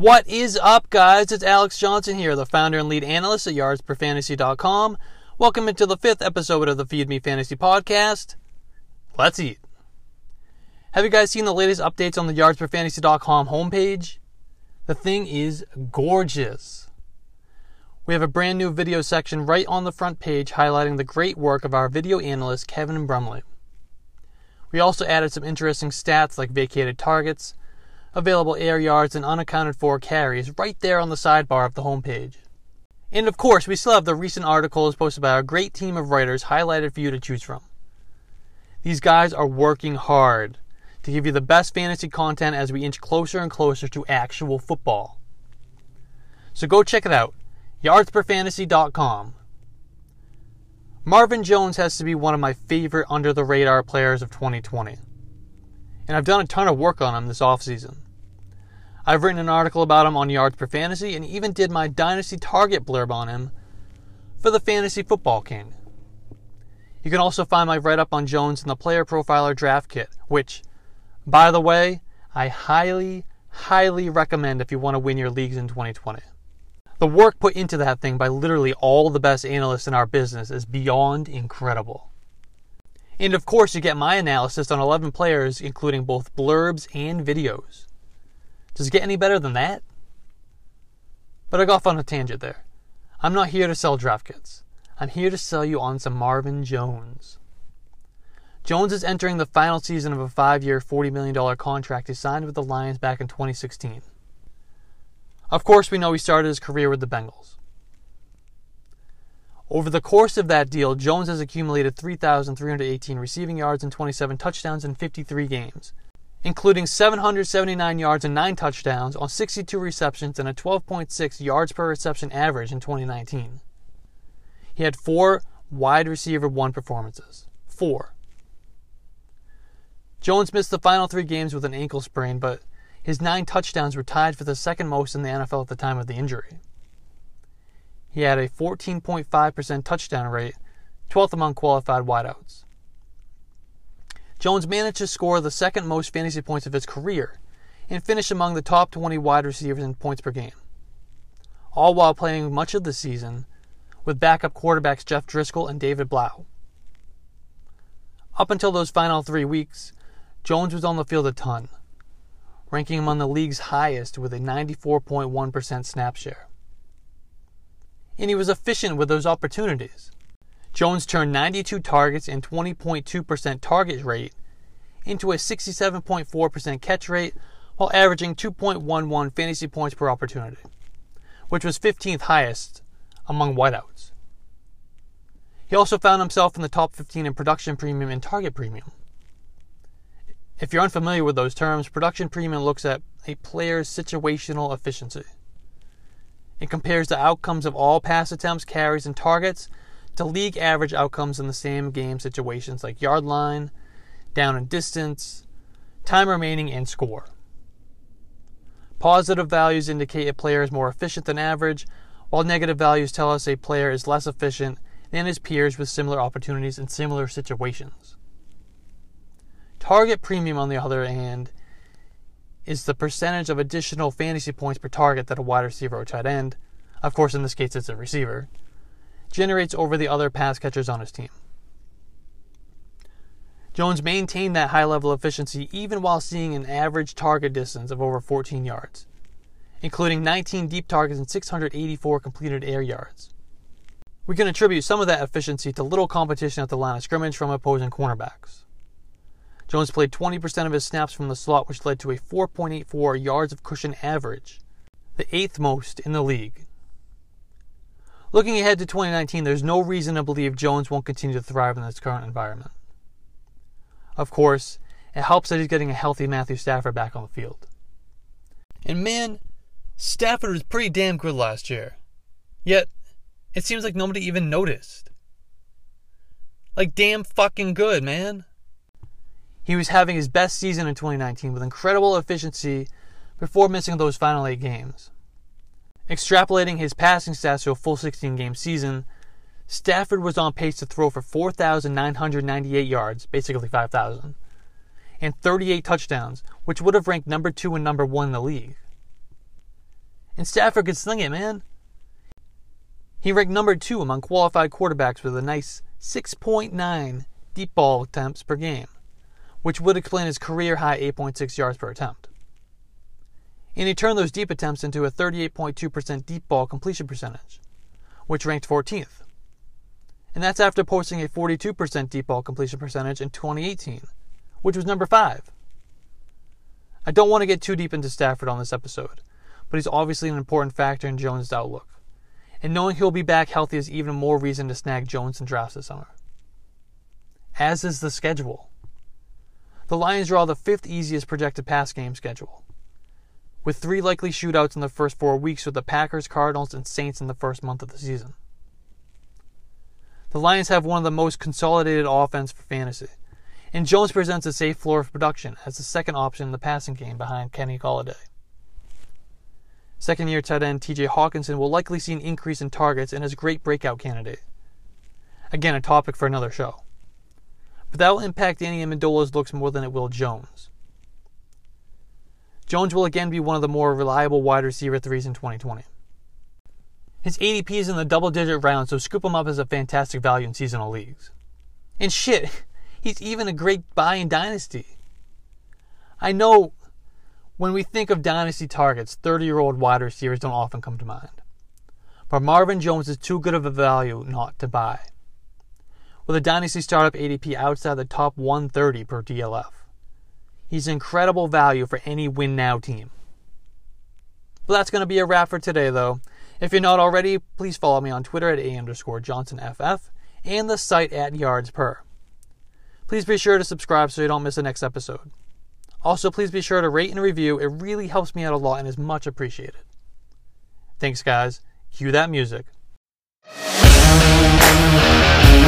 What is up, guys? It's Alex Johnson here, the founder and lead analyst at yardsperfantasy.com. Welcome into the fifth episode of the Feed Me Fantasy podcast. Let's eat. Have you guys seen the latest updates on the yardsperfantasy.com homepage? The thing is gorgeous. We have a brand new video section right on the front page highlighting the great work of our video analyst Kevin Brumley. We also added some interesting stats like vacated targets, available air yards, and unaccounted for carries right there on the sidebar of the homepage. And of course, we still have the recent articles posted by our great team of writers highlighted for you to choose from. These guys are working hard to give you the best fantasy content as we inch closer and closer to actual football. So go check it out, yardsperfantasy.com. Marvin Jones has to be one of my favorite under the radar players of 2020 and I've done a ton of work on him this offseason. I've written an article about him on Yards Per Fantasy and even did my Dynasty Target blurb on him for the Fantasy Football King. You can also find my write up on Jones in the Player Profiler Draft Kit, which, by the way, I highly, highly recommend if you want to win your leagues in 2020. The work put into that thing by literally all the best analysts in our business is beyond incredible. And of course, you get my analysis on 11 players, including both blurbs and videos. Does it get any better than that? But I got off on a tangent there. I'm not here to sell draft kits. I'm here to sell you on some Marvin Jones. Jones is entering the final season of a five year, $40 million contract he signed with the Lions back in 2016. Of course, we know he started his career with the Bengals. Over the course of that deal, Jones has accumulated 3,318 receiving yards and 27 touchdowns in 53 games, including 779 yards and 9 touchdowns on 62 receptions and a 12.6 yards per reception average in 2019. He had four wide receiver one performances. Four. Jones missed the final three games with an ankle sprain, but his nine touchdowns were tied for the second most in the NFL at the time of the injury. He had a 14.5% touchdown rate, 12th among qualified wideouts. Jones managed to score the second most fantasy points of his career and finish among the top 20 wide receivers in points per game, all while playing much of the season with backup quarterbacks Jeff Driskel and David Blough. Up until those final three weeks, Jones was on the field a ton, ranking among the league's highest with a 94.1% snap share and he was efficient with those opportunities. Jones turned 92 targets and 20.2% target rate into a 67.4% catch rate while averaging 2.11 fantasy points per opportunity, which was 15th highest among wideouts. He also found himself in the top 15 in production premium and target premium. If you're unfamiliar with those terms, production premium looks at a player's situational efficiency. It compares the outcomes of all pass attempts, carries, and targets to league average outcomes in the same game situations like yard line, down and distance, time remaining, and score. Positive values indicate a player is more efficient than average, while negative values tell us a player is less efficient than his peers with similar opportunities in similar situations. Target premium, on the other hand, is the percentage of additional fantasy points per target that a wide receiver or tight end, of course in this case it's a receiver, generates over the other pass catchers on his team. Jones maintained that high level efficiency even while seeing an average target distance of over 14 yards, including 19 deep targets and 684 completed air yards. We can attribute some of that efficiency to little competition at the line of scrimmage from opposing cornerbacks. Jones played 20% of his snaps from the slot, which led to a 4.84 yards of cushion average, the eighth most in the league. Looking ahead to 2019, there's no reason to believe Jones won't continue to thrive in this current environment. Of course, it helps that he's getting a healthy Matthew Stafford back on the field. And man, Stafford was pretty damn good last year. Yet, it seems like nobody even noticed. Like, damn fucking good, man. He was having his best season in 2019 with incredible efficiency before missing those final eight games. Extrapolating his passing stats to a full 16 game season, Stafford was on pace to throw for 4,998 yards, basically 5,000, and 38 touchdowns, which would have ranked number two and number one in the league. And Stafford could sling it, man. He ranked number two among qualified quarterbacks with a nice 6.9 deep ball attempts per game, which would explain his career high 8.6 yards per attempt. And he turned those deep attempts into a 38.2% deep ball completion percentage, which ranked 14th. And that's after posting a 42% deep ball completion percentage in 2018, which was number 5. I don't want to get too deep into Stafford on this episode, but he's obviously an important factor in Jones' outlook. And knowing he'll be back healthy is even more reason to snag Jones in drafts this summer. As is the schedule. The Lions draw the fifth easiest projected pass game schedule, with three likely shootouts in the first four weeks with the Packers, Cardinals, and Saints in the first month of the season. The Lions have one of the most consolidated offense for fantasy, and Jones presents a safe floor of production as the second option in the passing game behind Kenny Golladay. Second year tight end TJ Hockenson will likely see an increase in targets and is a great breakout candidate. Again, a topic for another show. But that will impact Danny Amendola's looks more than it will Jones. Jones will again be one of the more reliable wide receiver threes in 2020. His ADP is in the double digit round, so scoop him up as a fantastic value in seasonal leagues. And shit, he's even a great buy in Dynasty. I know when we think of Dynasty targets, 30 year old wide receivers don't often come to mind. But Marvin Jones is too good of a value not to buy. With a Dynasty startup ADP outside the top 130 per DLF, he's incredible value for any win now team. Well, that's going to be a wrap for today, though. If you're not already, please follow me on Twitter at A underscore JohnsonFF and the site at yards per. Please be sure to subscribe so you don't miss the next episode. Also, please be sure to rate and review. It really helps me out a lot and is much appreciated. Thanks, guys. Cue that music.